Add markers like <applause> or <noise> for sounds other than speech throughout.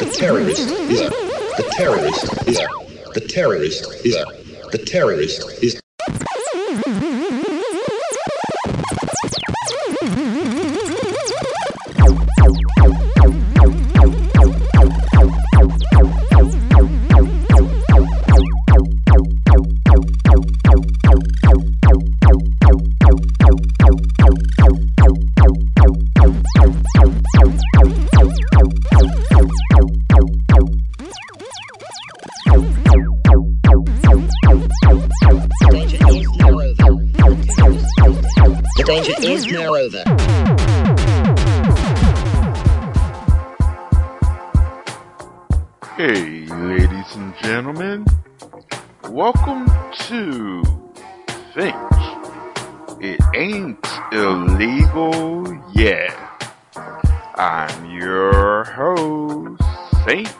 The terrorist is the terrorist is here. The terrorist is here. the terrorist is danger is now over. Gentlemen, welcome to Think It Ain't Illegal Yet. I'm your host, Saint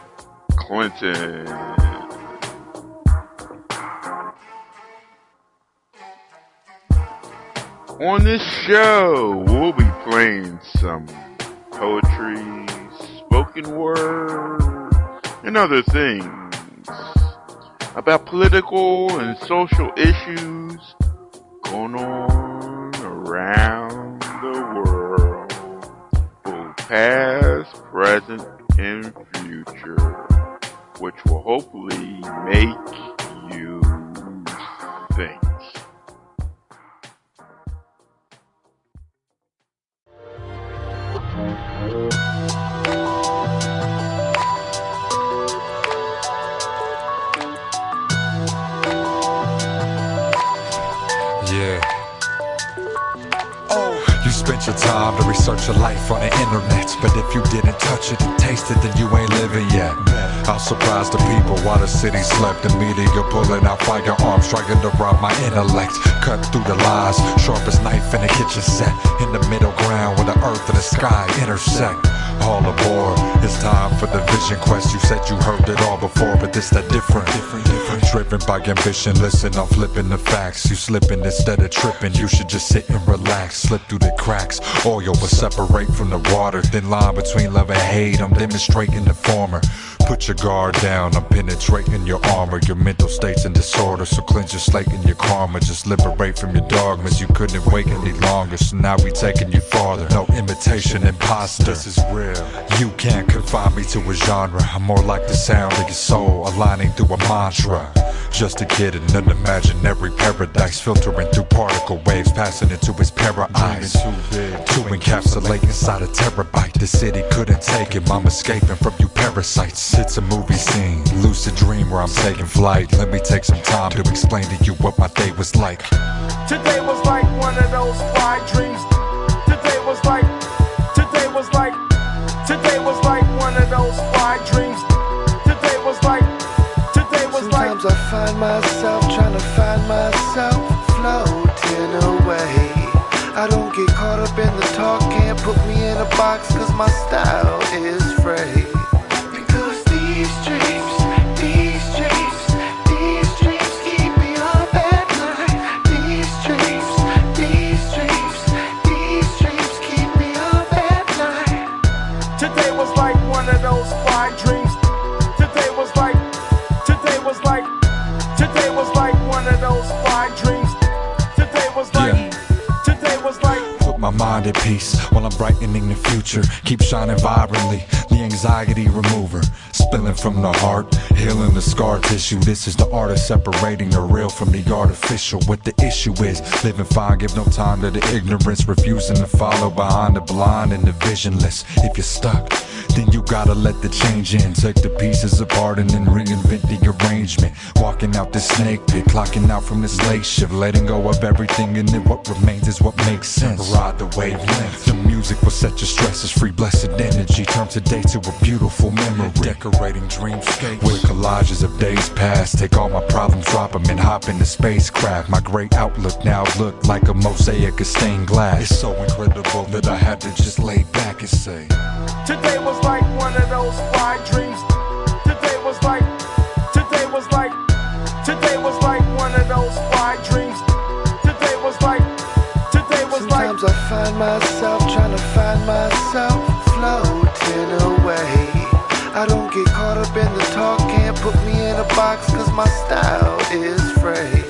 Clinton. On this show, we'll be playing some poetry, spoken word, and other things about political and social issues going on around the world, both past, present, and future, which will hopefully make you think. Spent your time to research your life on the internet. But if you didn't touch it and taste it, then you ain't living yet. I'll surprise the people while the city slept. The media pulling out firearms, trying to rob my intellect. Cut through the lies, sharpest knife in the kitchen set. In the middle ground where the earth and the sky intersect. All aboard, it's time for the vision quest. You said you heard it all before, but this is that different. Different, different. Driven by ambition, listen, I'm flipping the facts. You slipping instead of tripping, you should just sit and relax. Slip through the cracks, oil will separate from the water. Thin line between love and hate, I'm demonstrating the former. Put your guard down, I'm penetrating your armor. Your mental state's in disorder, so cleanse your slate and your karma. Just liberate from your dogmas. You couldn't wait any longer, so now we taking you farther. No imitation, imposter. This is real. You can't confine me to a genre. I'm more like the sound of your soul, aligning through a mantra. Just a kid in an imaginary paradise, filtering through particle waves, passing into his para eyes. To encapsulate inside a terabyte, the city couldn't take him. I'm escaping from you parasites. It's a movie scene, lucid dream where I'm taking flight. Let me take some time to explain to you what my day was like. Today was like one of those quiet dreams. Myself trying to find myself floating away. I don't get caught up in the talk, can't put me in a box cause my style is At peace while I'm brightening the future. Keep shining vibrantly, the anxiety remover. spilling from the heart, healing the scar tissue. This is the art of separating the real from the artificial. What the issue is, living fine, give no time to the ignorance, refusing to follow behind the blind and the visionless. If you're stuck, then you gotta let the change in. Take the pieces apart and then reinvent the arrangement. Walking out the snake pit, clocking out from this late shift, letting go of everything, and then what remains is what makes sense. Ride the wavelength. Music will set your stresses free, blessed energy. Turn today to a beautiful memory. Decorating dreamscapes with collages of days past. Take all my problems, drop them, and hop in the spacecraft. My great outlook now look like a mosaic of stained glass. It's so incredible that I had to just lay back and say. Today was like one of those fly dreams. I find myself trying to find myself floating away. I don't get caught up in the talk, can't put me in a box cause my style is frayed.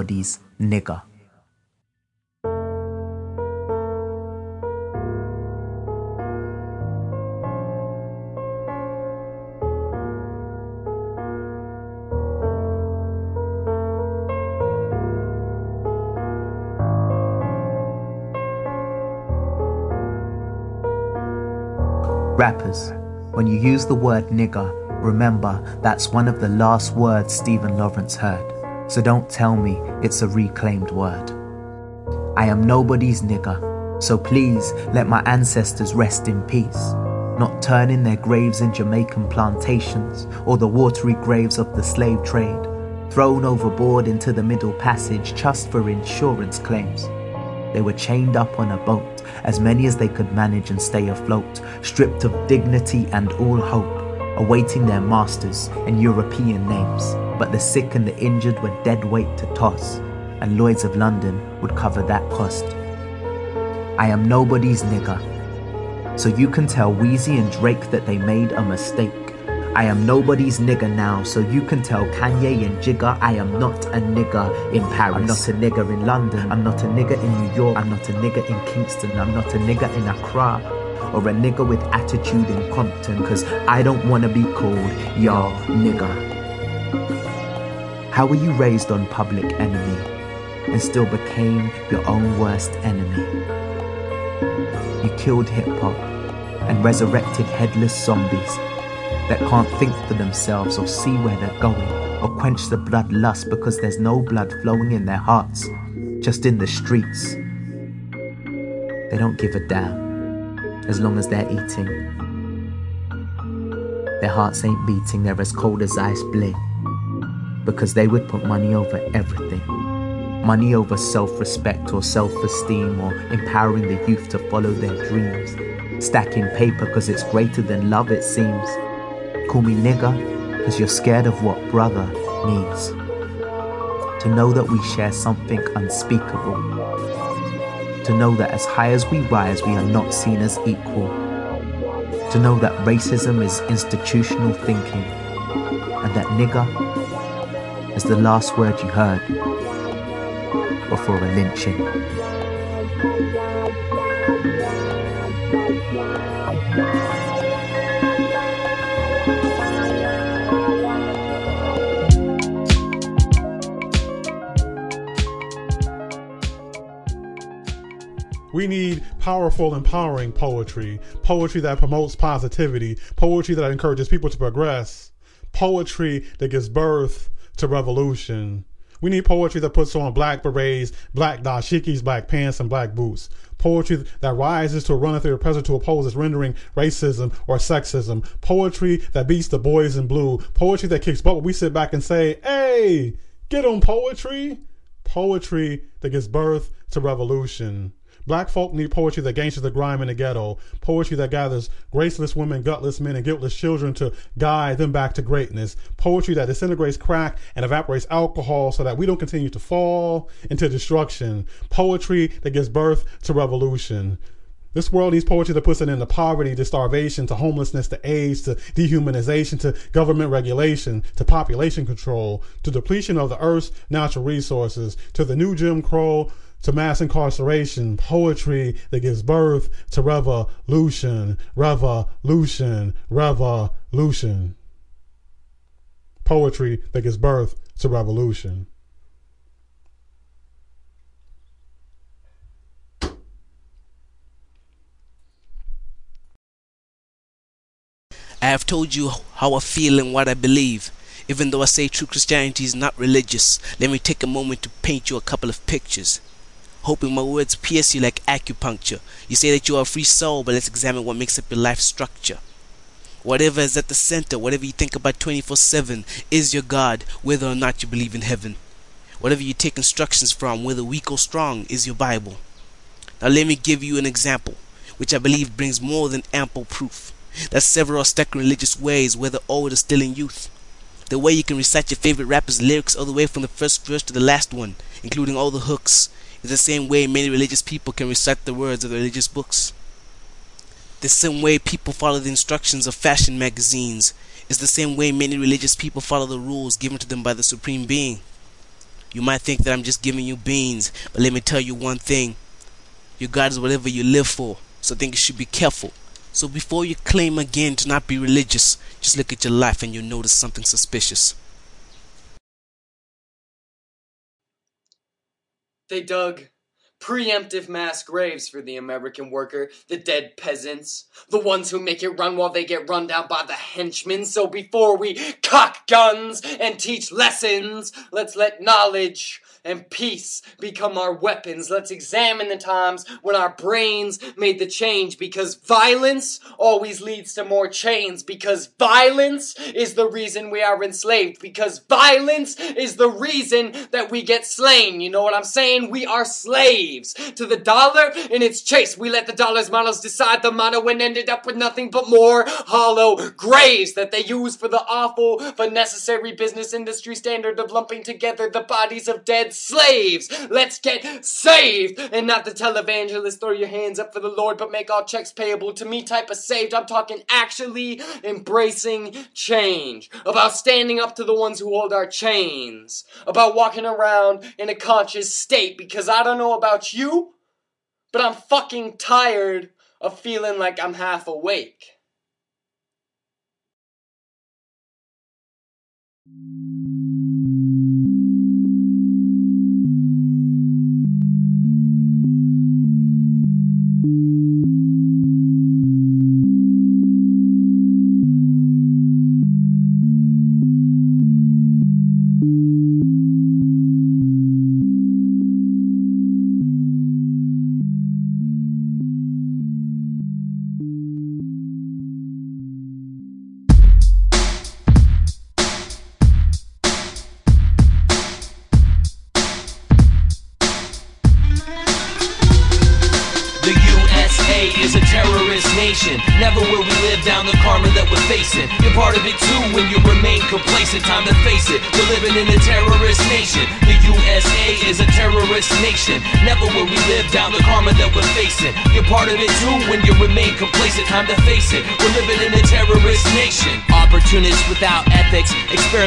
Am nigger. Rappers, when you use the word nigger, remember that's one of the last words Stephen Lawrence heard. So don't tell me it's a reclaimed word. I am nobody's nigger, so please let my ancestors rest in peace, not turning their graves in Jamaican plantations or the watery graves of the slave trade, thrown overboard into the Middle Passage just for insurance claims. They were chained up on a boat, as many as they could manage and stay afloat, stripped of dignity and all hope, awaiting their masters and European names. But the sick and the injured were dead weight to toss, and Lloyds of London would cover that cost. I am nobody's nigger, so you can tell Weezy and Drake that they made a mistake. I am nobody's nigger now, so you can tell Kanye and Jigga I am not a nigger in Paris. I'm not a nigger in London. I'm not a nigger in New York. I'm not a nigger in Kingston. I'm not a nigger in Accra. Or a nigger with attitude in Compton, cause I don't wanna be called y'all nigger. How were you raised on public enemy and still became your own worst enemy? You killed hip hop and resurrected headless zombies that can't think for themselves or see where they're going or quench the bloodlust because there's no blood flowing in their hearts, just in the streets. They don't give a damn as long as they're eating. Their hearts ain't beating, they're as cold as ice bling because they would put money over everything. Money over self respect or self esteem or empowering the youth to follow their dreams. Stacking paper because it's greater than love, it seems. Call me nigger because you're scared of what brother needs. To know that we share something unspeakable. To know that as high as we rise, we are not seen as equal. To know that racism is institutional thinking and that nigger is the last word you heard before a lynching. We need powerful, empowering poetry, poetry that promotes positivity, poetry that encourages people to progress, poetry that gives birth to revolution. We need poetry that puts on black berets, black dashikis, black pants, and black boots. Poetry that rises to a run through the present to oppose its rendering racism or sexism. Poetry that beats the boys in blue. Poetry that kicks butt we sit back and say, hey, get on poetry. Poetry that gives birth to revolution. Black folk need poetry that gangsters the grime in the ghetto. Poetry that gathers graceless women, gutless men, and guiltless children to guide them back to greatness. Poetry that disintegrates crack and evaporates alcohol so that we don't continue to fall into destruction. Poetry that gives birth to revolution. This world needs poetry that puts it into poverty, to starvation, to homelessness, to AIDS, to dehumanization, to government regulation, to population control, to depletion of the earth's natural resources, to the new Jim Crow, to mass incarceration, poetry that gives birth to revolution, revolution, revolution. Poetry that gives birth to revolution. I have told you how I feel and what I believe. Even though I say true Christianity is not religious, let me take a moment to paint you a couple of pictures. Hoping my words pierce you like acupuncture. You say that you are a free soul, but let's examine what makes up your life structure. Whatever is at the center, whatever you think about 24 7, is your God, whether or not you believe in heaven. Whatever you take instructions from, whether weak or strong, is your Bible. Now, let me give you an example, which I believe brings more than ample proof that several stuck in religious ways, whether old or still in youth. The way you can recite your favorite rapper's lyrics all the way from the first verse to the last one, including all the hooks, is the same way many religious people can recite the words of the religious books. The same way people follow the instructions of fashion magazines is the same way many religious people follow the rules given to them by the Supreme Being. You might think that I'm just giving you beans, but let me tell you one thing. Your God is whatever you live for, so I think you should be careful. So before you claim again to not be religious, just look at your life and you'll notice something suspicious. They dug preemptive mass graves for the American worker, the dead peasants, the ones who make it run while they get run down by the henchmen. So before we cock guns and teach lessons, let's let knowledge and peace become our weapons. Let's examine the times when our brains made the change because violence always leads to more chains because violence is the reason we are enslaved because violence is the reason that we get slain. You know what I'm saying? We are slaves to the dollar in its chase. We let the dollar's models decide the motto and ended up with nothing but more hollow graves that they use for the awful but necessary business industry standard of lumping together the bodies of dead slaves. Let's get saved. And not the televangelist, throw your hands up for the Lord, but make all checks payable to me type of saved. I'm talking actually embracing change. About standing up to the ones who hold our chains. About walking around in a conscious state because I don't know about you, but I'm fucking tired of feeling like I'm half awake.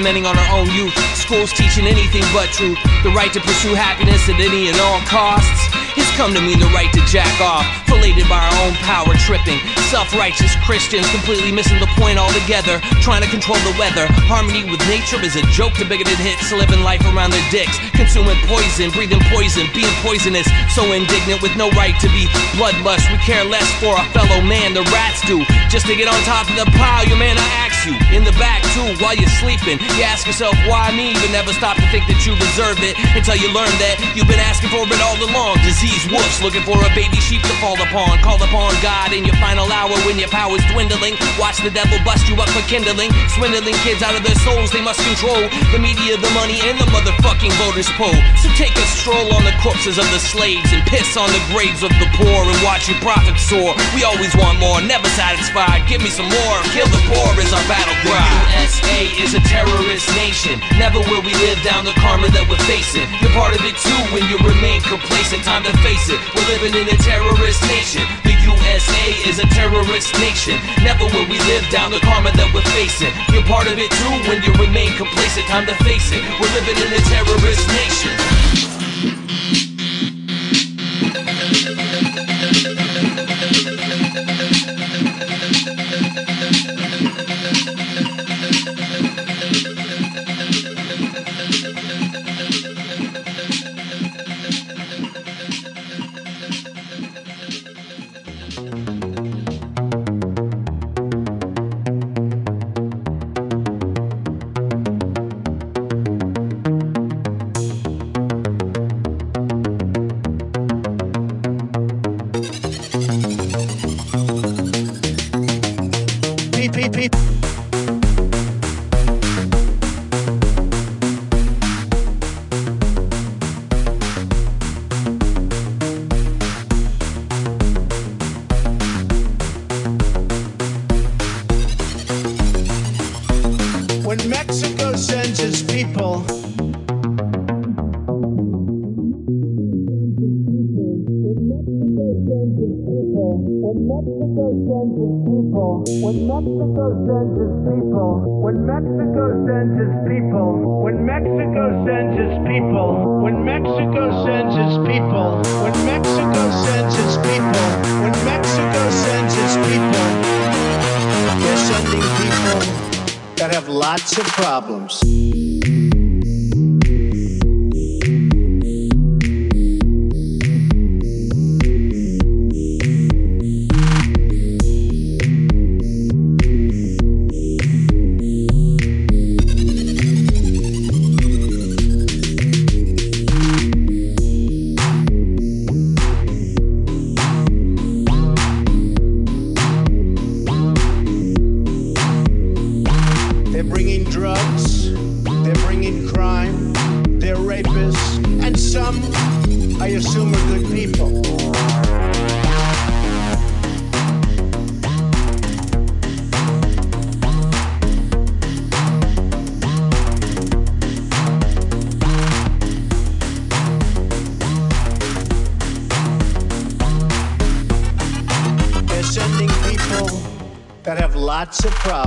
Experimenting on our own youth. Schools teaching anything but truth. The right to pursue happiness at any and all costs. It's come to mean the right to jack off. Full Deflated by our own power tripping. Self-righteous Christians completely missing the point altogether. Trying to control the weather. Harmony with nature is a joke to bigoted hits. Living life around their dicks. Consuming poison, breathing poison, being poisonous. So indignant with no right to be bloodlust. We care less for our fellow man, the rats do. Just to get on top of the pile, your man, I ask you. In the back too, while you're sleeping. You ask yourself, why me? But never stop to think that you deserve it. Until you learn that you've been asking for it all along. Disease wolves looking for a baby sheep to fall upon. Call upon God in your final hour when your power's dwindling. Watch the devil bust you up for kindling. Swindling kids out of their souls, they must control the media, the money, and the motherfucking voters poll. So take a stroll on the corpses of the slaves and piss on the graves of the poor and watch your profits soar. We always want more, never satisfied. Give me some more. Kill the poor is our battle cry. USA is a terrorist nation. Never will we live down the karma that we're facing. You're part of it too when you remain complacent. Time to face it. We're living in a terrorist nation. The USA is a terrorist nation. Never will we live down the karma that we're facing. You're part of it too when you remain complacent. Time to face it. We're living in a terrorist nation. That have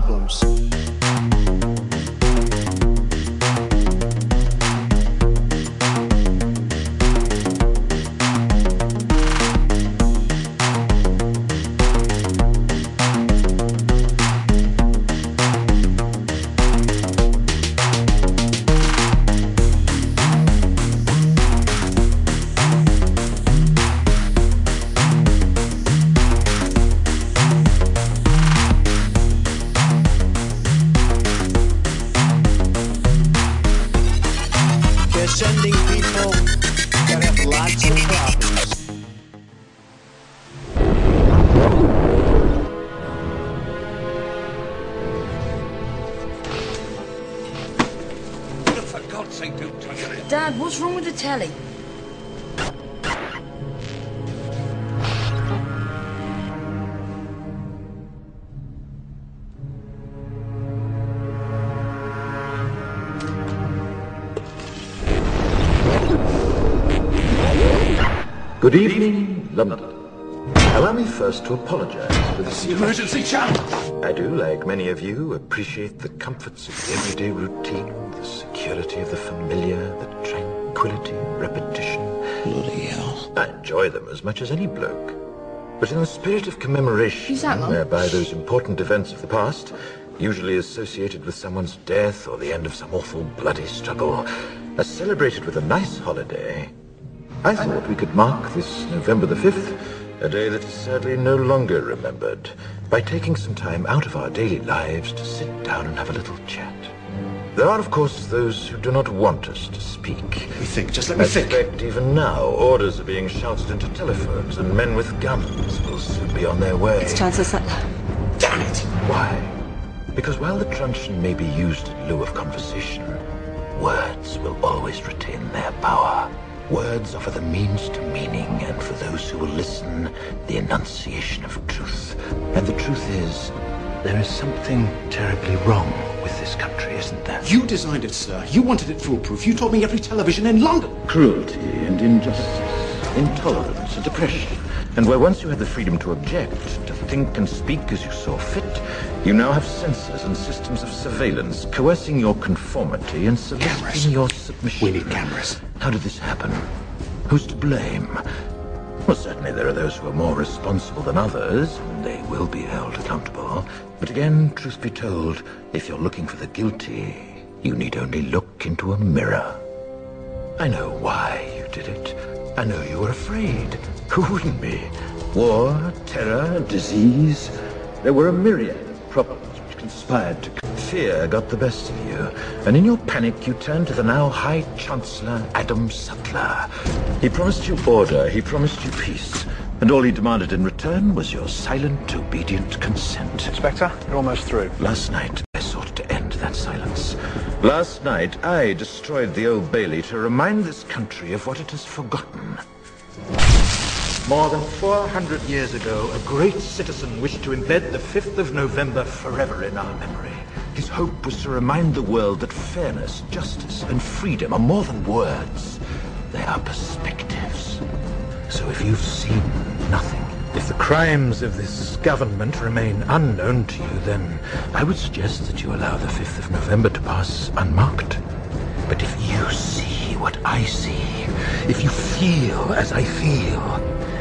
Good evening, London. Allow me first to apologize for this Emergency channel! I do, like many of you, appreciate the comforts of the everyday routine, the security of the familiar, the tranquility of repetition. Bloody hell. I enjoy them as much as any bloke. But in the spirit of commemoration, Who's that, Mum? whereby those important events of the past, usually associated with someone's death or the end of some awful bloody struggle, are celebrated with a nice holiday, I thought we could mark this November the 5th, a day that is sadly no longer remembered, by taking some time out of our daily lives to sit down and have a little chat. There are, of course, those who do not want us to speak. Let me think, just let me In think. fact, even now, orders are being shouted into telephones, and men with guns will soon be on their way. It's Chancellor Sutler. Damn it! Why? Because while the truncheon may be used in lieu of conversation, words will always retain their power. Words offer the means to meaning, and for those who will listen, the enunciation of truth. And the truth is, there is something terribly wrong with this country, isn't there? You designed it, sir. You wanted it foolproof. You told me every television in London. Cruelty and injustice, intolerance and oppression. And where once you had the freedom to object, to think and speak as you saw fit, you now have censors and systems of surveillance coercing your conformity and soliciting your submission. We need cameras. How did this happen? Who's to blame? Well, certainly there are those who are more responsible than others, and they will be held accountable. But again, truth be told, if you're looking for the guilty, you need only look into a mirror. I know why you did it. I know you were afraid. Who wouldn't be? War, terror, disease. There were a myriad of problems which conspired to... Fear got the best of you, and in your panic you turned to the now High Chancellor Adam Sutler. He promised you order, he promised you peace, and all he demanded in return was your silent, obedient consent. Inspector, you're almost through. Last night, Last night, I destroyed the Old Bailey to remind this country of what it has forgotten. More than 400 years ago, a great citizen wished to embed the 5th of November forever in our memory. His hope was to remind the world that fairness, justice, and freedom are more than words. They are perspectives. So if you've seen nothing, if the crimes of this government remain unknown to you, then I would suggest that you allow the 5th of November to pass unmarked. But if you see what I see, if you feel as I feel,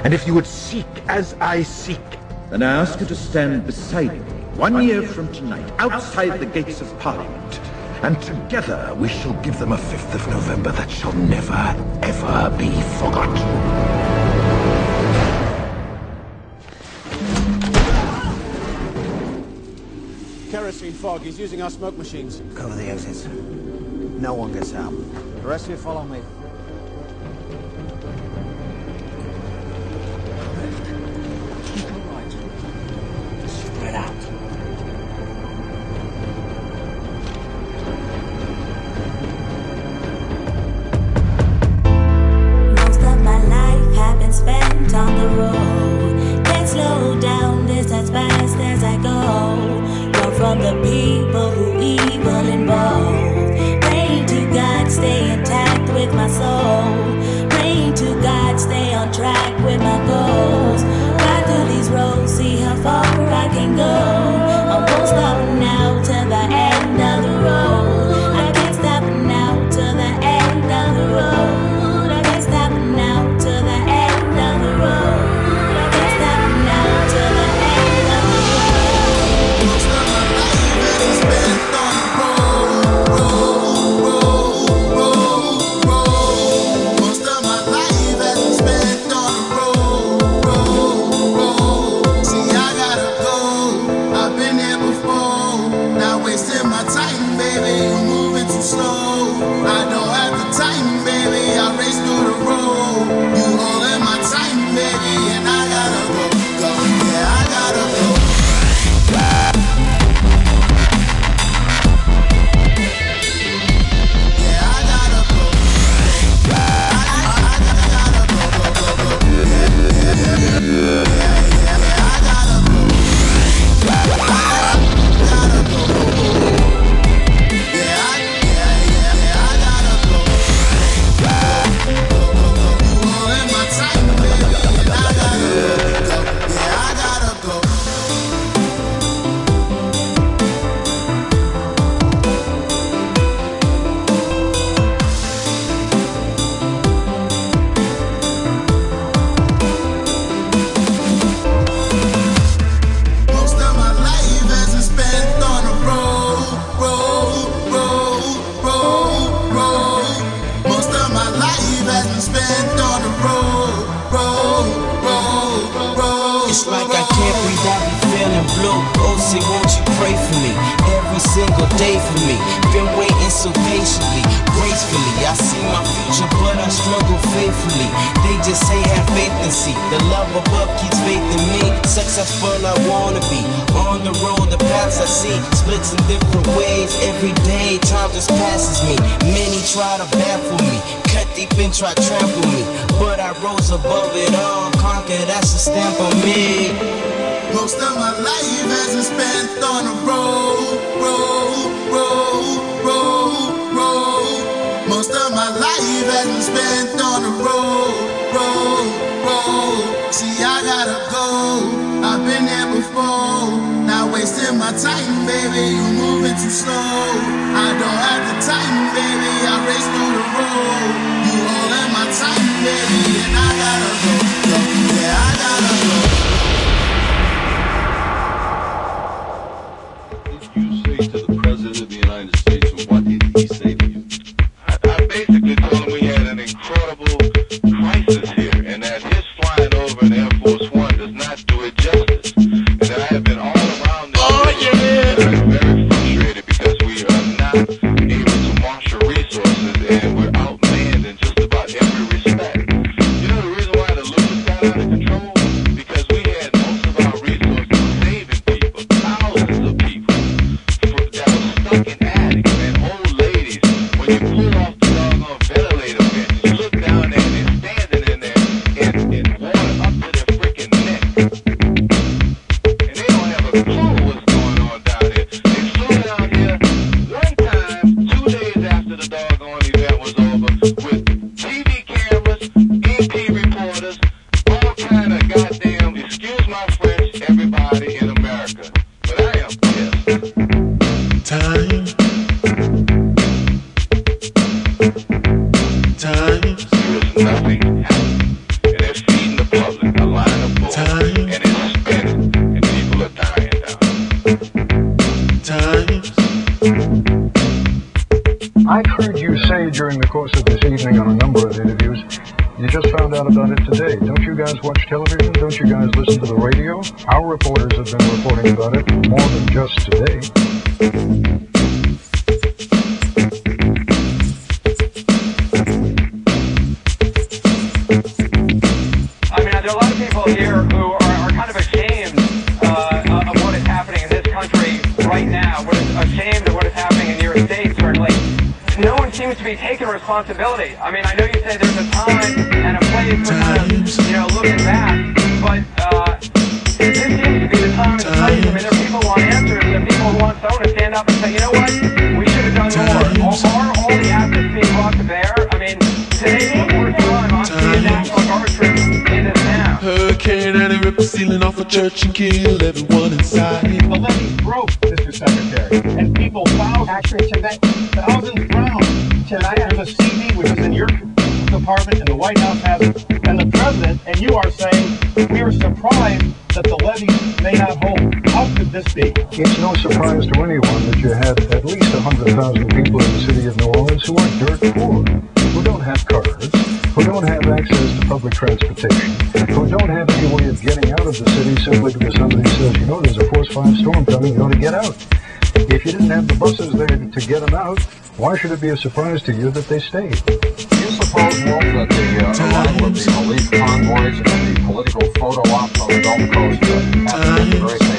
and if you would seek as I seek, then I ask you to stand beside me one year from tonight, outside the gates of Parliament, and together we shall give them a 5th of November that shall never, ever be forgotten. Kerosene fog. He's using our smoke machines. Cover the exits. No one gets out. The rest of you follow me. Spread out. I struggle faithfully. They just say have faith and see. The love above keeps faith in me. Successful I wanna be. On the road, the paths I see splits in different ways. Every day, time just passes me. Many try to baffle me. Cut deep and try to trample me. But I rose above it all. Conquer, that's a stamp on me. Most of my life has been spent on the road, road, road. that spent on the road, road, road. See, I gotta go. I've been there before. Now wasting my time, baby. You moving too slow. I don't have the time, baby. I the road. You my time, baby, and I gotta go. go. Yeah, I gotta go. Time. Time. There is I've heard you say during the course of this evening on a number of interviews, you just found out about it today. Don't you guys watch television? Don't you guys listen to the radio? Our reporters have been reporting about it. to get them out, why should it be a surprise to you that they stayed? You suppose, that the uh, of the convoys and the political photo on the Gulf Coast uh,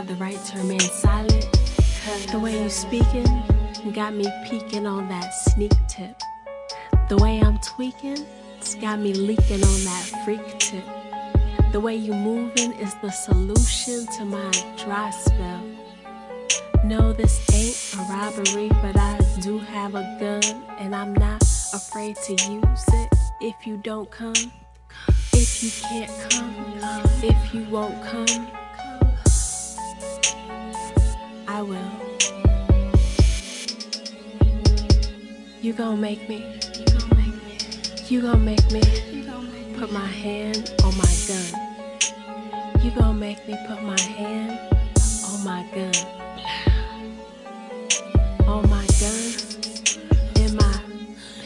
have the right to remain silent. The way you speaking got me peeking on that sneak tip. The way I'm tweaking, it's got me leaking on that freak tip. The way you moving is the solution to my dry spell. No, this ain't a robbery, but I do have a gun, and I'm not afraid to use it if you don't come. If you can't come, if you won't come, I will. You gon' make me. You gon' make me. You make me. Put my hand on my gun. You gon' make me put my hand on my gun. On my gun. In my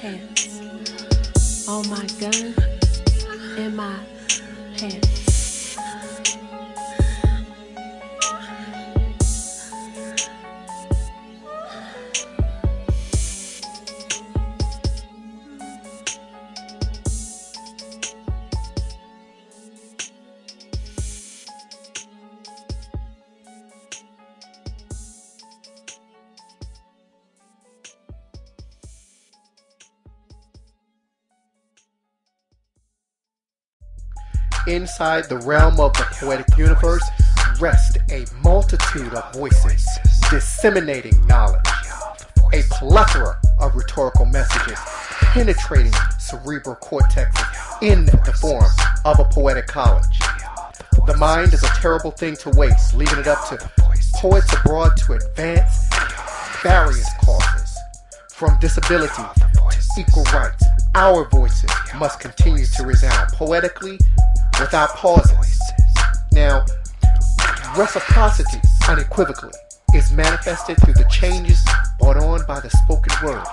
pants. On my gun. In my pants. Inside the realm of the poetic universe rest a multitude of voices disseminating knowledge, a plethora of rhetorical messages penetrating cerebral cortex in the form of a poetic college. The mind is a terrible thing to waste, leaving it up to poets abroad to advance various causes, from disability to equal rights. Our voices must continue to resound poetically without pauses. Now, reciprocity unequivocally is manifested through the changes brought on by the spoken word.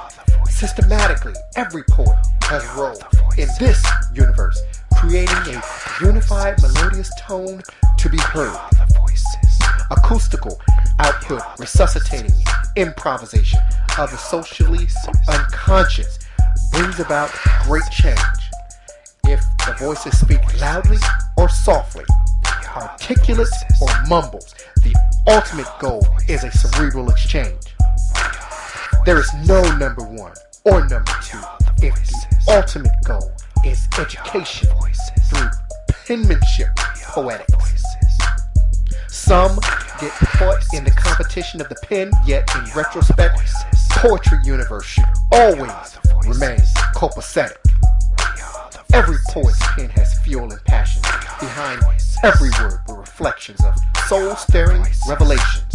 Systematically, every poet has a role in this universe, creating a unified melodious tone to be heard. Acoustical output resuscitating improvisation of the socially unconscious brings about great change. The voices speak loudly or softly, articulate or mumbles, the ultimate goal is a cerebral exchange. There is no number one or number two if the ultimate goal is education through penmanship poetics. Some get caught in the competition of the pen, yet in retrospect, poetry universe should always remain copacetic. Every poet's pen has fuel and passion. Behind every word were reflections of soul-stirring revelations.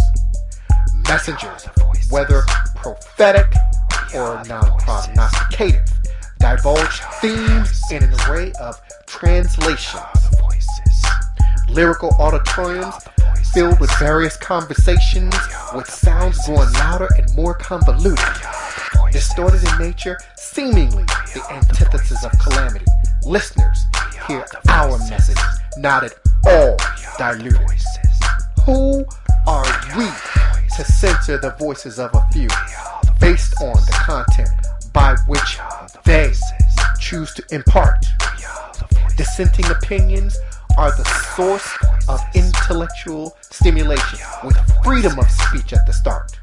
Messengers, whether prophetic or non-prognosticative, divulge themes in an array of translations. Lyrical auditoriums filled with various conversations, with sounds growing louder and more convoluted. Distorted in nature, seemingly the antithesis of calamity. Listeners hear our message, not at all diluted. Who are we to censor the voices of a few based on the content by which they choose to impart? Dissenting opinions are the source of intellectual stimulation with freedom of speech at the start.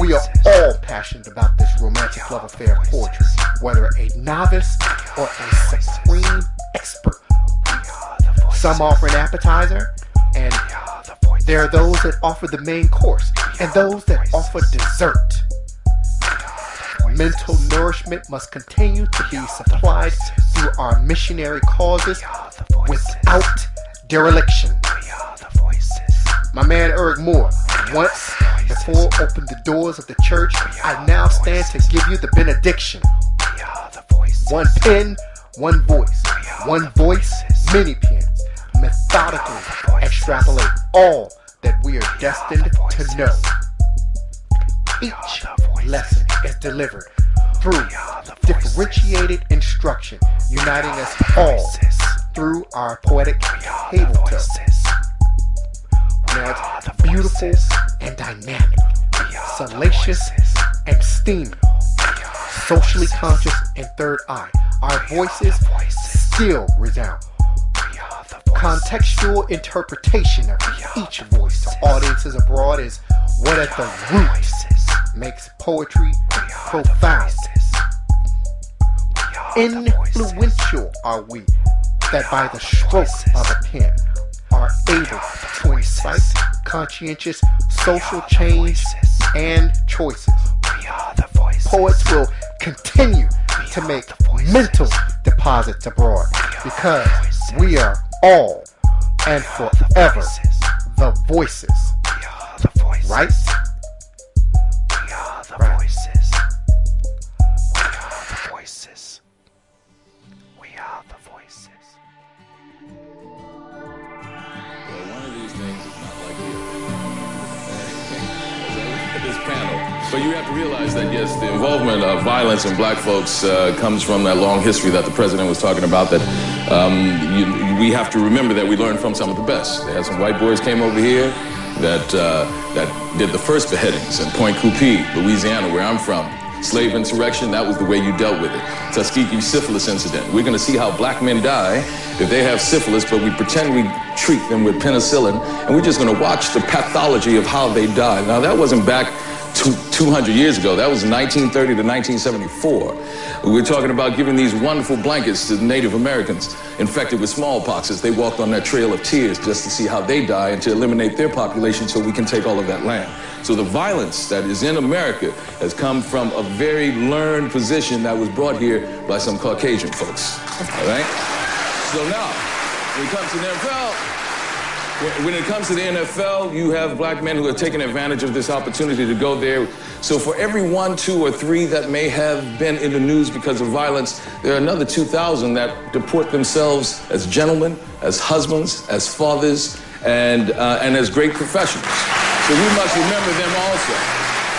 We are all passionate about this romantic love affair of poetry, whether a novice or a supreme expert. Some offer an appetizer, and there are those that offer the main course, and those that offer dessert. Mental nourishment must continue to be supplied through our missionary causes without dereliction. My man Eric Moore once before opened the doors of the church. I now stand to give you the benediction. One pen, one voice. One voice, many pens. Methodically extrapolate all that we are destined to know. Each lesson is delivered through differentiated instruction, uniting us all through our poetic table Now it's beautiful and dynamic, salacious and steamy, socially conscious and third eye. Our voices still resound. Contextual interpretation of each voice to audiences abroad is what at the root makes poetry profound. Influential are we that by the stroke of a pen are able to incite conscientious social change and choices. Poets will continue to make mental deposits abroad because we are all and forever the voices. Right? voices. But you have to realize that yes, the involvement of violence in black folks uh, comes from that long history that the president was talking about. That um, you, we have to remember that we learned from some of the best. They had some white boys came over here that uh, that did the first beheadings in Pointe Coupee, Louisiana, where I'm from. Slave insurrection, that was the way you dealt with it. Tuskegee syphilis incident. We're going to see how black men die if they have syphilis, but we pretend we treat them with penicillin, and we're just going to watch the pathology of how they die. Now, that wasn't back 200 years ago. That was 1930 to 1974. We are talking about giving these wonderful blankets to Native Americans infected with smallpox as they walked on that trail of tears just to see how they die and to eliminate their population so we can take all of that land. So the violence that is in America has come from a very learned position that was brought here by some Caucasian folks. All right? So now, when it comes to the NFL, when it comes to the NFL, you have black men who are taking advantage of this opportunity to go there. So for every one, two, or three that may have been in the news because of violence, there are another 2,000 that deport themselves as gentlemen, as husbands, as fathers, and, uh, and as great professionals. So we must remember them also.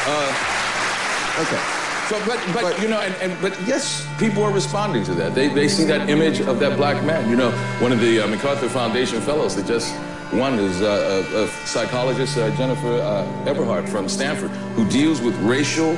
Uh, okay. So, but, but, you know, and, and, but yes, people are responding to that. They, they see that image of that black man. You know, one of the uh, MacArthur Foundation fellows that just won is uh, a, a, psychologist, uh, Jennifer uh, Eberhardt from Stanford, who deals with racial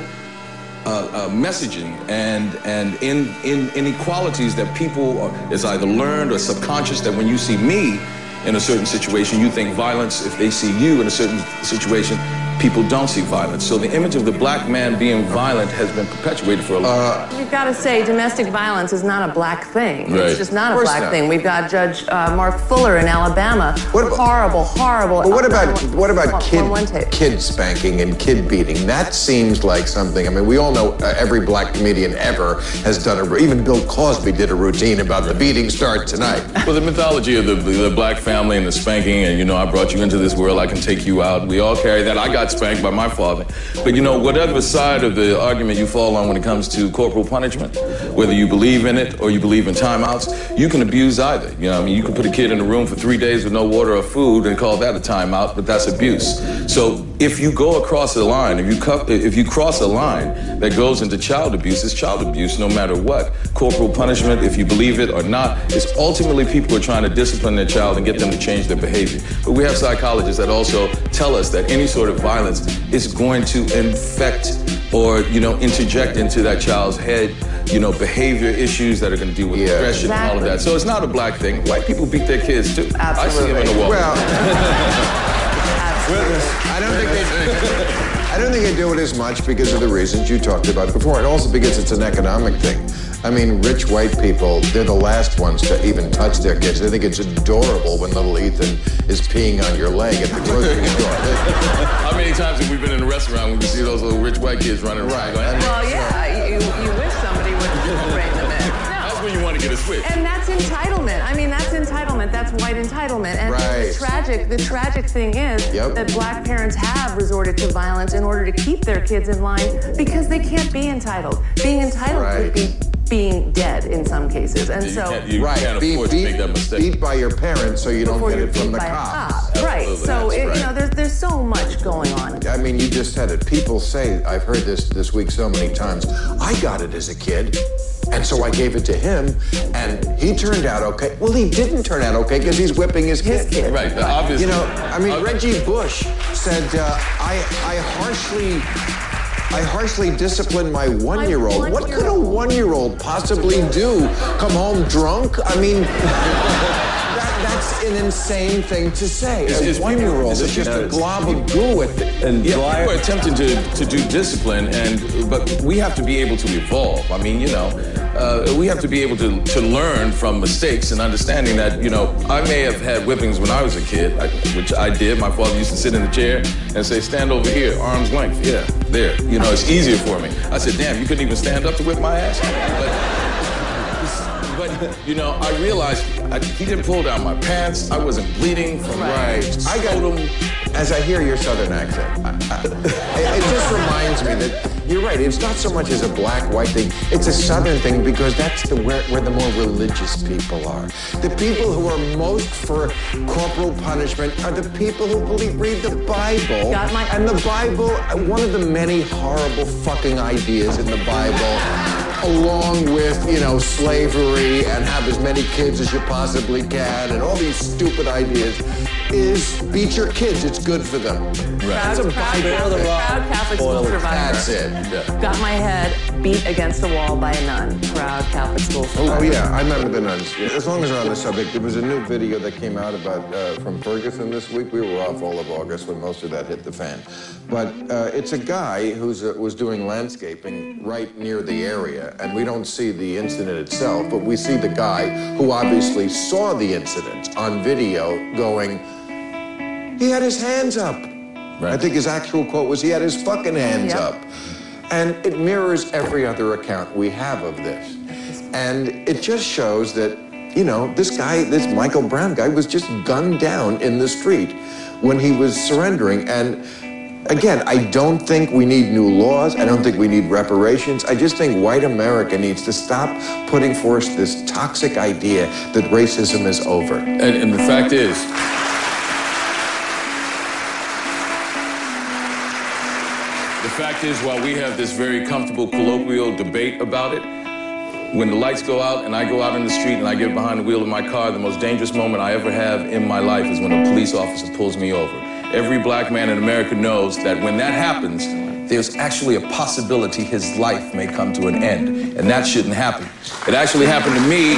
uh, uh, messaging and and in, in inequalities that people are, is either learned or subconscious. That when you see me in a certain situation, you think violence. If they see you in a certain situation, people don't see violence. So the image of the black man being violent has been perpetuated for a long time. We've got to say domestic violence is not a black thing. Right. It's just not a black not. thing. We've got Judge uh, Mark Fuller in Alabama. What about- horrible, horrible. But what about what about kid one tape. kid spanking and kid beating? That seems like something. I mean, we all know uh, every black comedian ever has done a. Even Bill Cosby did a routine about the beating start tonight. <laughs> Well, the mythology of the, the black family and the spanking, and you know, I brought you into this world, I can take you out. We all carry that. I got spanked by my father. But you know, whatever side of the argument you fall on when it comes to corporal punishment, whether you believe in it or you believe in timeouts, you can abuse either. You know, I mean, you can put a kid in a room for three days with no water or food and call that a timeout, but that's abuse. So if you go across the line, if you if you cross a line that goes into child abuse, it's child abuse no matter what. Corporal punishment, if you believe it or not, is ultimately people are trying to discipline their child and get them to change their behavior. But we have psychologists that also tell us that any sort of violence is going to infect or you know interject into that child's head you know behavior issues that are going to deal with aggression and all of that. So it's not a black thing. White people beat their kids too. I see them in the wall <laughs> I don't think they. I don't think they do it as much because of the reasons you talked about before, and also because it's an economic thing. I mean, rich white people, they're the last ones to even touch their kids. They think it's adorable when little Ethan is peeing on your leg at the grocery <laughs> store. How many times have we been in a restaurant when we see those little rich white kids running around? Right. Going, well, yeah, you, you wish somebody would bring them in. No. That's when you want to get a switch. And that's entitlement. I mean, that's entitlement. That's white entitlement. And Right. the tragic, the tragic thing is Yep. that black parents have resorted to violence in order to keep their kids in line because they can't be entitled. Being entitled Right. could be being dead in some cases. And You so can't- you right. can't be beat, make that mistake. beat by your parents so you don't get it from the cops. cop. Right. So, it, right. you know, there's, there's so much going on. I mean, you just said it. People say, I've heard this this week so many times, I got it as a kid. And so I gave it to him, and he turned out okay. Well, he didn't turn out okay because he's whipping his kid. kid. Right, but obviously. You know, I mean, Reggie Bush said, uh, I, I harshly. I harshly disciplined my one-year-old. What could a one-year-old possibly do? Come home drunk? I mean, <laughs> that, that's an insane thing to say. It's- it's a one-year-old it's is a- just a glob of goo at the, And Yeah, Dwyer- people are attempting to, to do discipline, and but we have to be able to evolve. I mean, you know, uh, we have to be able to, to learn from mistakes and understanding that, you know, I may have had whippings when I was a kid, I, which I did. My father used to sit in the chair and say, "Stand over here, arm's length." Yeah, there. You know, it's easier for me. I said, "Damn, you couldn't even stand up to whip my ass." But, but you know, I realized I, he didn't pull down my pants. I wasn't bleeding from Right. I got scrotum. As I hear your southern accent, I, I, it, it just reminds me that you're right. It's not so much as a black-white thing. It's a southern thing because that's the where, where the more religious people are. The people who are most for corporal punishment are the people who believe read the Bible. Got my- and the Bible, one of the many horrible fucking ideas in the Bible. Along with, you know, slavery and have as many kids as you possibly can and all these stupid ideas is beat your kids. It's good for them. That's a Proud, proud, Bible. Catholic, proud Catholic school survivor. That's it. Yeah. Got my head beat against the wall by a nun. Proud Catholic school survivor. Oh yeah, I remember the nuns. As long as we're on the subject, there was a new video that came out about uh, from Ferguson this week. We were off all of August when most of that hit the fan, but uh, it's a guy who uh, was doing landscaping right near the area, and we don't see the incident itself, but we see the guy who obviously saw the incident on video going. He had his hands up. I think his actual quote was, "He had his fucking hands Yep. up." And it mirrors every other account we have of this. And it just shows that, you know, this guy, this Michael Brown guy, was just gunned down in the street when he was surrendering. And again, I don't think we need new laws. I don't think we need reparations. I just think white America needs to stop putting forth this toxic idea that racism is over. And, and the fact is, fact is, while we have this very comfortable colloquial debate about it, when the lights go out and I go out in the street and I get behind the wheel of my car, the most dangerous moment I ever have in my life is when a police officer pulls me over. Every black man in America knows that when that happens, there's actually a possibility his life may come to an end, and that shouldn't happen. It actually happened to me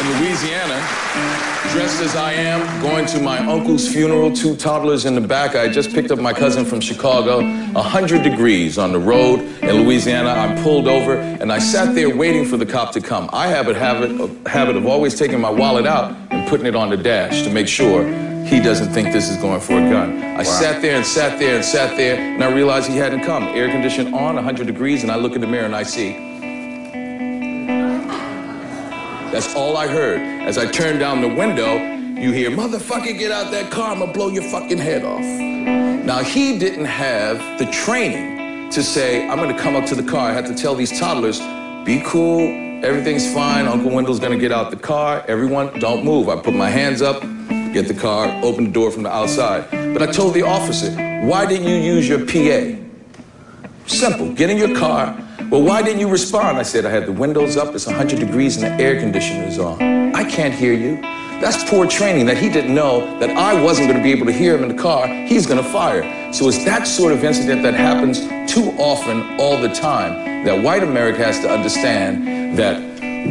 in Louisiana, dressed as I am, going to my uncle's funeral, two toddlers in the back. I just picked up my cousin from Chicago, 100 degrees on the road in Louisiana. I'm pulled over, and I sat there waiting for the cop to come. I have a habit, a habit of always taking my wallet out and putting it on the dash to make sure he doesn't think this is going for a gun. I sat there and sat there and sat there, and I realized he hadn't come. Air condition on, 100 degrees, and I look in the mirror and I see that's all I heard. As I turned down the window, you hear, motherfucker, get out that car, I'm gonna blow your fucking head off. Now, he didn't have the training to say, I'm gonna come up to the car. I had to tell these toddlers, be cool, everything's fine, Uncle Wendell's gonna get out the car, everyone, don't move. I put my hands up, get the car, open the door from the outside. But I told the officer, why didn't you use your PA? Simple. Get in your car. Well, why didn't you respond? I said, I had the windows up, it's 100 degrees, and the air conditioner is on. I can't hear you. That's poor training that he didn't know that I wasn't going to be able to hear him in the car. He's going to fire. So it's that sort of incident that happens too often, all the time, that white America has to understand that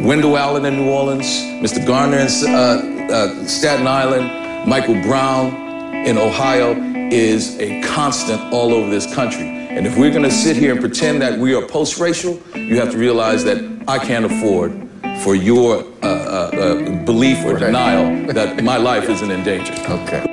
Wendell Allen in New Orleans, Mr. Garner in uh, uh, Staten Island, Michael Brown in Ohio is a constant all over this country. And if we're going to sit here and pretend that we are post-racial, you have to realize that I can't afford for your uh, uh, uh, belief or denial that my life isn't in danger. Okay.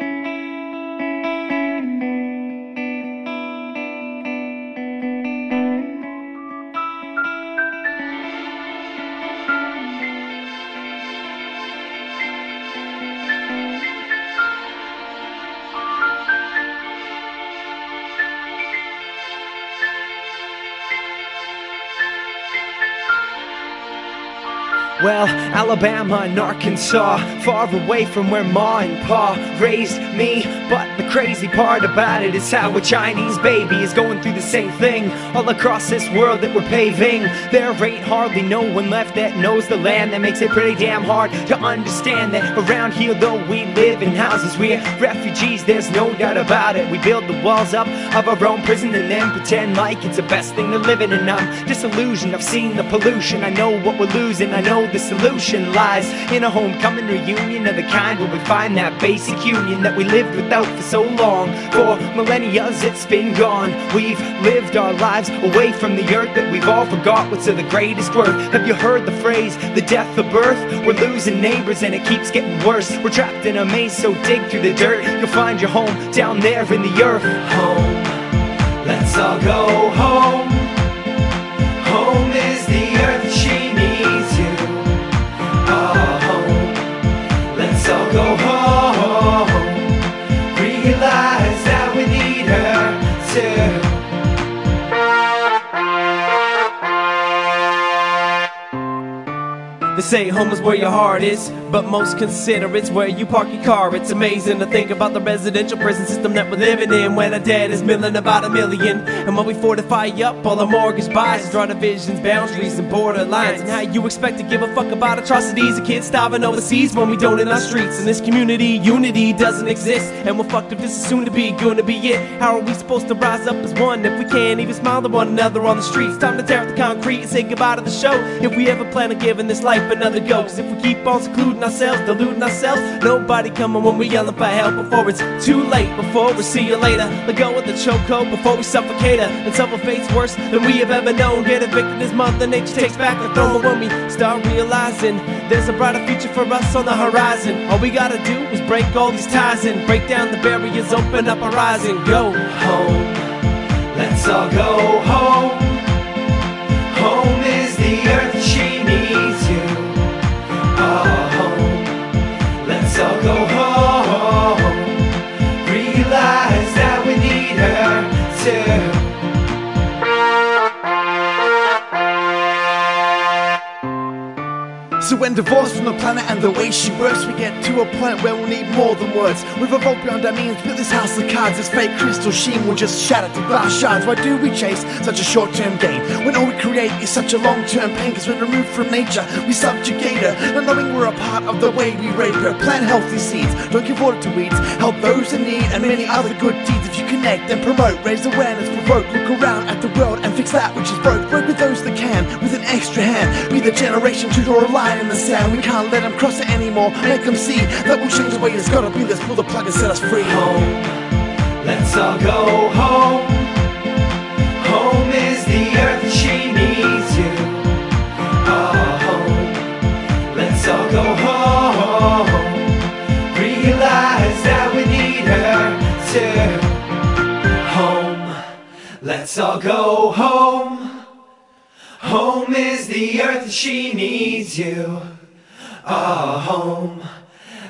Alabama and Arkansas, far away from where Ma and Pa raised me. But the crazy part about it is how a Chinese baby is going through the same thing all across this world that we're paving. There ain't hardly no one left that knows the land. That makes it pretty damn hard to understand that around here, though we live in houses, we're refugees. There's no doubt about it. We build the walls up of our own prison and then pretend like it's the best thing to live in. And I'm disillusioned. I've seen the pollution. I know what we're losing. I know the solution lies in a homecoming reunion of the kind where we find that basic union that we lived without for so long. For millennia, it's been gone. We've lived our lives away from the earth that we've all forgot what's of the greatest worth. Have you heard the phrase, the death of birth? We're losing neighbors and it keeps getting worse. We're trapped in a maze, so dig through the dirt. You'll find your home down there in the earth. Home, let's all go. Home say home is where your heart is, but most consider it's where you park your car. It's amazing to think about the residential prison system that we're living in, where the debt is milling about a million. And when we fortify up all our mortgage buys, draw divisions, boundaries, and borderlines. And how you expect to give a fuck about atrocities of kids starving overseas when we don't in our streets. In this community, unity doesn't exist, and we're fucked if this is soon to be gonna be it. How are we supposed to rise up as one if we can't even smile to one another on the streets? Time to tear up the concrete and say goodbye to the show. If we ever plan on giving this life another go, cause if we keep on secluding ourselves, deluding ourselves, nobody coming when we yelling for help before it's too late. Before we see you later, let go of the chokehold before we suffocate her. And suffer fate's worse than we have ever known. Get evicted this month, and nature takes back the throne. When we start realizing there's a brighter future for us on the horizon, all we gotta do is break all these ties and break down the barriers, open up our eyes and go home. Let's all go home. Home So when divorced from the planet and the way she works, we get to a point where we'll need more than words. We've evolved beyond our means, but this house of cards, this fake crystal sheen will just shatter to glass shards. Why do we chase such a short-term gain when all we create is such a long-term pain? Cause when removed from nature, we subjugate her, not knowing we're a part of the way we rape her. Plant healthy seeds, don't give water to weeds, help those in need, and many other good deeds. If you connect and promote, raise awareness, provoke, look around at the world and fix that which is broke. Work with those that the generation to draw a line in the sand. We can't let them cross it anymore. Make them see that we'll change the way it's gotta be. Let's pull the plug and set us free. Home, let's all go home. Home is the earth, she needs you. Oh, home, let's all go home. Realize that we need her too. Home, let's all go home. Home is the earth, she needs you. Oh, home,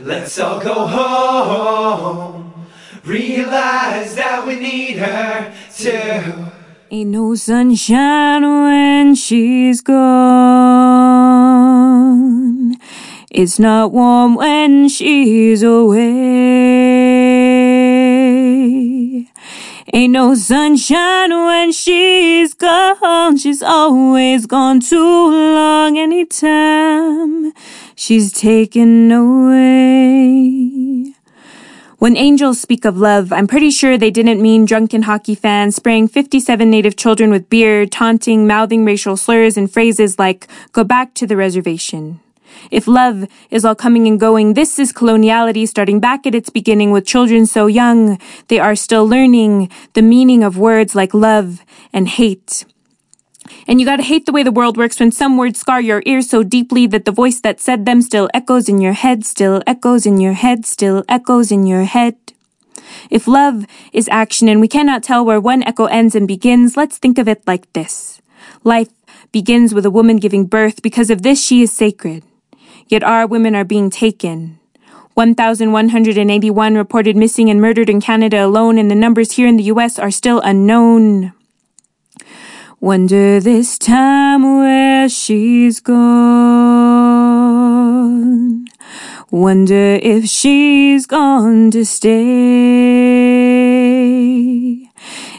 let's all go home. Realize that we need her too. Ain't no sunshine when she's gone. It's not warm when she's away. Ain't no sunshine when she's gone. She's always gone too long anytime she's taken away. When angels speak of love, I'm pretty sure they didn't mean drunken hockey fans spraying 57 native children with beer, taunting, mouthing racial slurs and phrases like, go back to the reservation. If love is all coming and going, this is coloniality starting back at its beginning with children so young they are still learning the meaning of words like love and hate. And you gotta hate the way the world works when some words scar your ears so deeply that the voice that said them still echoes in your head, still echoes in your head, still echoes in your head. If love is action and we cannot tell where one echo ends and begins, let's think of it like this. Life begins with a woman giving birth. Because of this, she is sacred. Yet our women are being taken. 1,181 reported missing and murdered in Canada alone, and the numbers here in the US are still unknown. Wonder this time where she's gone. Wonder if she's gone to stay.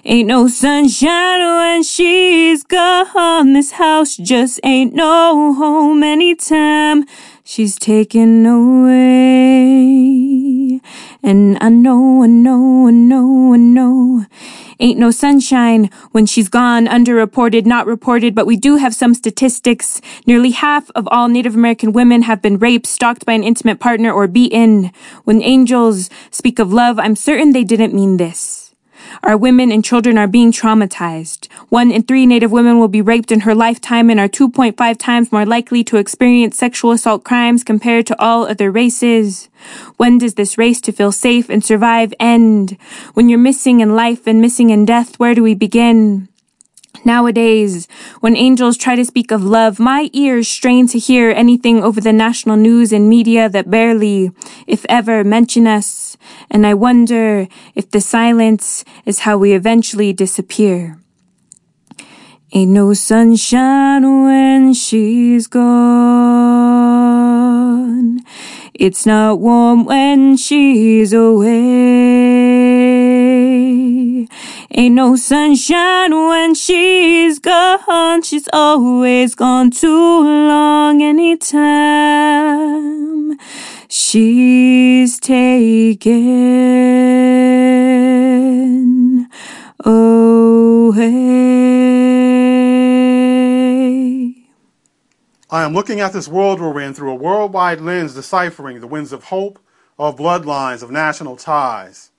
Ain't no sunshine when she's gone. This house just ain't no home anytime she's taken away. And I know, I know, I know, I know. Ain't no sunshine when she's gone, underreported, not reported, but we do have some statistics. Nearly half of all Native American women have been raped, stalked by an intimate partner, or beaten. When angels speak of love, I'm certain they didn't mean this. Our women and children are being traumatized. One in three Native women will be raped in her lifetime and are 2.5 times more likely to experience sexual assault crimes compared to all other races. When does this race to feel safe and survive end? When you're missing in life and missing in death, where do we begin? Nowadays, when angels try to speak of love, my ears strain to hear anything over the national news and media that barely, if ever, mention us, and I wonder if the silence is how we eventually disappear. Ain't no sunshine when she's gone. It's not warm when she's away. Ain't no sunshine when she's gone. She's always gone too long anytime. She's taken away. I am looking at this world we're in through a worldwide lens deciphering the winds of hope, of bloodlines, of national ties.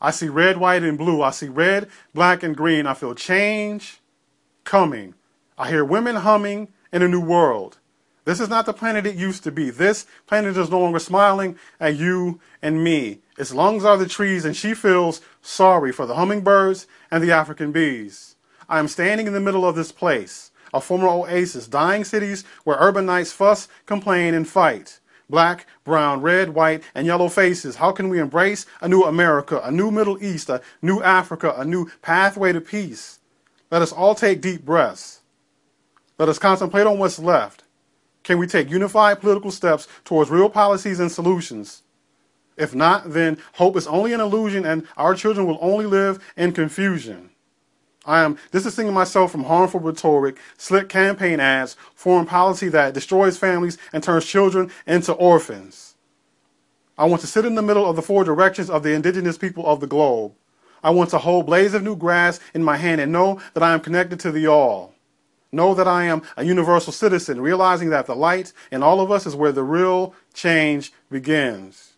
I see red, white, and blue. I see red, black, and green. I feel change coming. I hear women humming in a new world. This is not the planet it used to be. This planet is no longer smiling at you and me. Its lungs are the trees, and she feels sorry for the hummingbirds and the African bees. I am standing in the middle of this place, a former oasis, dying cities where urbanites fuss, complain, and fight. Black, brown, red, white, and yellow faces. How can we embrace a new America, a new Middle East, a new Africa, a new pathway to peace? Let us all take deep breaths. Let us contemplate on what's left. Can we take unified political steps towards real policies and solutions? If not, then hope is only an illusion and our children will only live in confusion. I am distancing myself from harmful rhetoric, slick campaign ads, foreign policy that destroys families and turns children into orphans. I want to sit in the middle of the four directions of the indigenous people of the globe. I want to hold blades of new grass in my hand and know that I am connected to the all. Know that I am a universal citizen, realizing that the light in all of us is where the real change begins.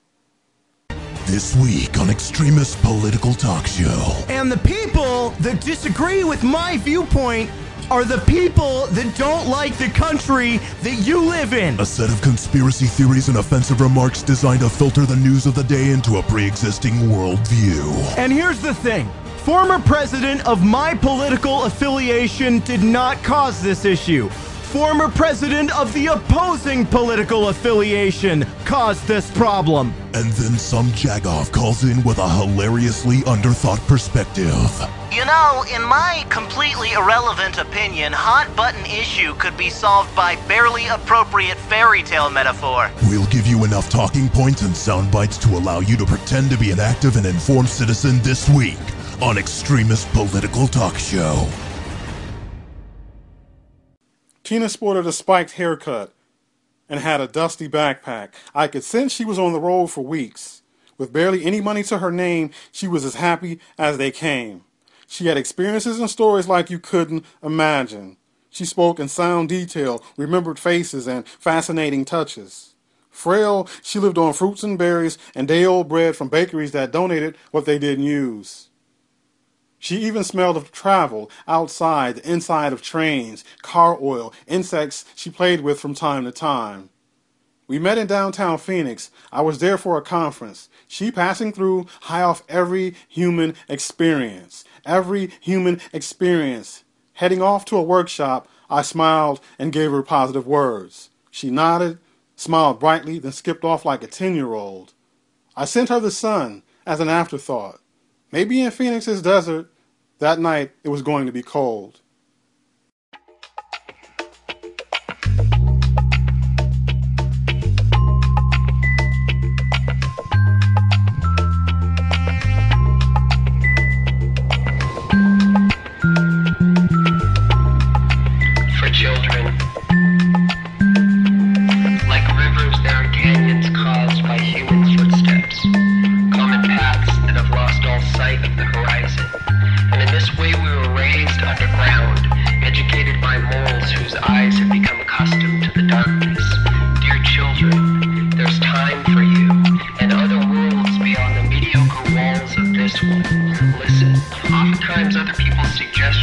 This week on Extremist Political Talk Show. And the people that disagree with my viewpoint are the people that don't like the country that you live in. A set of conspiracy theories and offensive remarks designed to filter the news of the day into a pre existing worldview. And here's the thing former president of my political affiliation did not cause this issue. Former president of the opposing political affiliation caused this problem. And then some jagoff calls in with a hilariously underthought perspective. You know, in my completely irrelevant opinion, hot button issue could be solved by barely appropriate fairy tale metaphor. We'll give you enough talking points and sound bites to allow you to pretend to be an active and informed citizen this week on Extremist Political Talk Show. Tina sported a spiked haircut and had a dusty backpack. I could sense she was on the road for weeks. With barely any money to her name, she was as happy as they came. She had experiences and stories like you couldn't imagine. She spoke in sound detail, remembered faces, and fascinating touches. Frail, she lived on fruits and berries and day old bread from bakeries that donated what they didn't use. She even smelled of travel, outside, the inside of trains, car oil, insects she played with from time to time. We met in downtown Phoenix. I was there for a conference. She passing through, high off every human experience. Every human experience. Heading off to a workshop, I smiled and gave her positive words. She nodded, smiled brightly, then skipped off like a 10 year old. I sent her the sun as an afterthought. Maybe in Phoenix's desert, that night it was going to be cold. suggest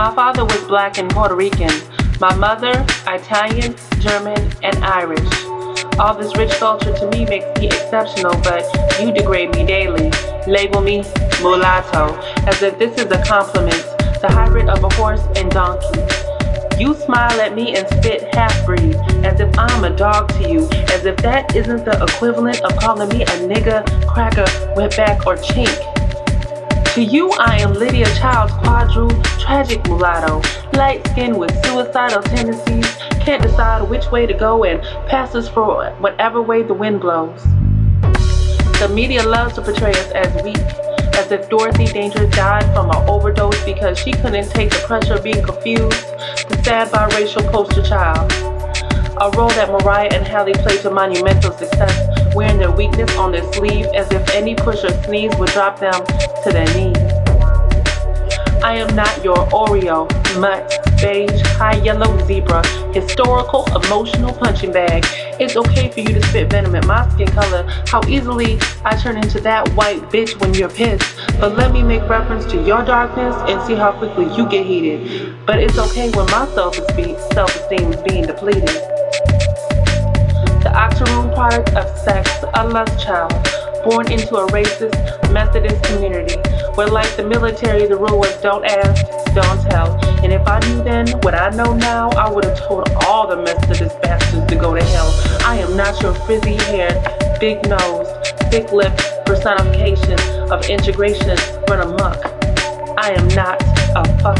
My father was black and Puerto Rican. My mother, Italian, German, and Irish. All this rich culture to me makes me exceptional, but you degrade me daily. Label me mulatto, as if this is a compliment, the hybrid of a horse and donkey. You smile at me and spit half breed, as if I'm a dog to you, as if that isn't the equivalent of calling me a nigga, cracker, wetback, or chink. To you, I am Lydia Child's quadru, tragic mulatto, light skinned with suicidal tendencies, can't decide which way to go and passes for whatever way the wind blows. The media loves to portray us as weak, as if Dorothy Dandridge died from an overdose because she couldn't take the pressure of being confused, the sad biracial poster child. A role that Mariah and Halle played to monumental success, wearing their weakness on their sleeve as if any push or sneeze would drop them to their knees. I am not your Oreo, mutt, beige, high yellow zebra, historical, emotional punching bag. It's okay for you to spit venom at my skin color, how easily I turn into that white bitch when you're pissed. But let me make reference to your darkness and see how quickly you get heated. But it's okay when my self-esteem is being depleted. The octoroon product of sex, a lust child, born into a racist Methodist community, where like the military, the rule was don't ask, don't tell. And if I knew then what I know now, I would have told all the Methodist bastards to go to hell. I am not your frizzy hair, big nose, thick lip personification of integration run amok. I am not a fucking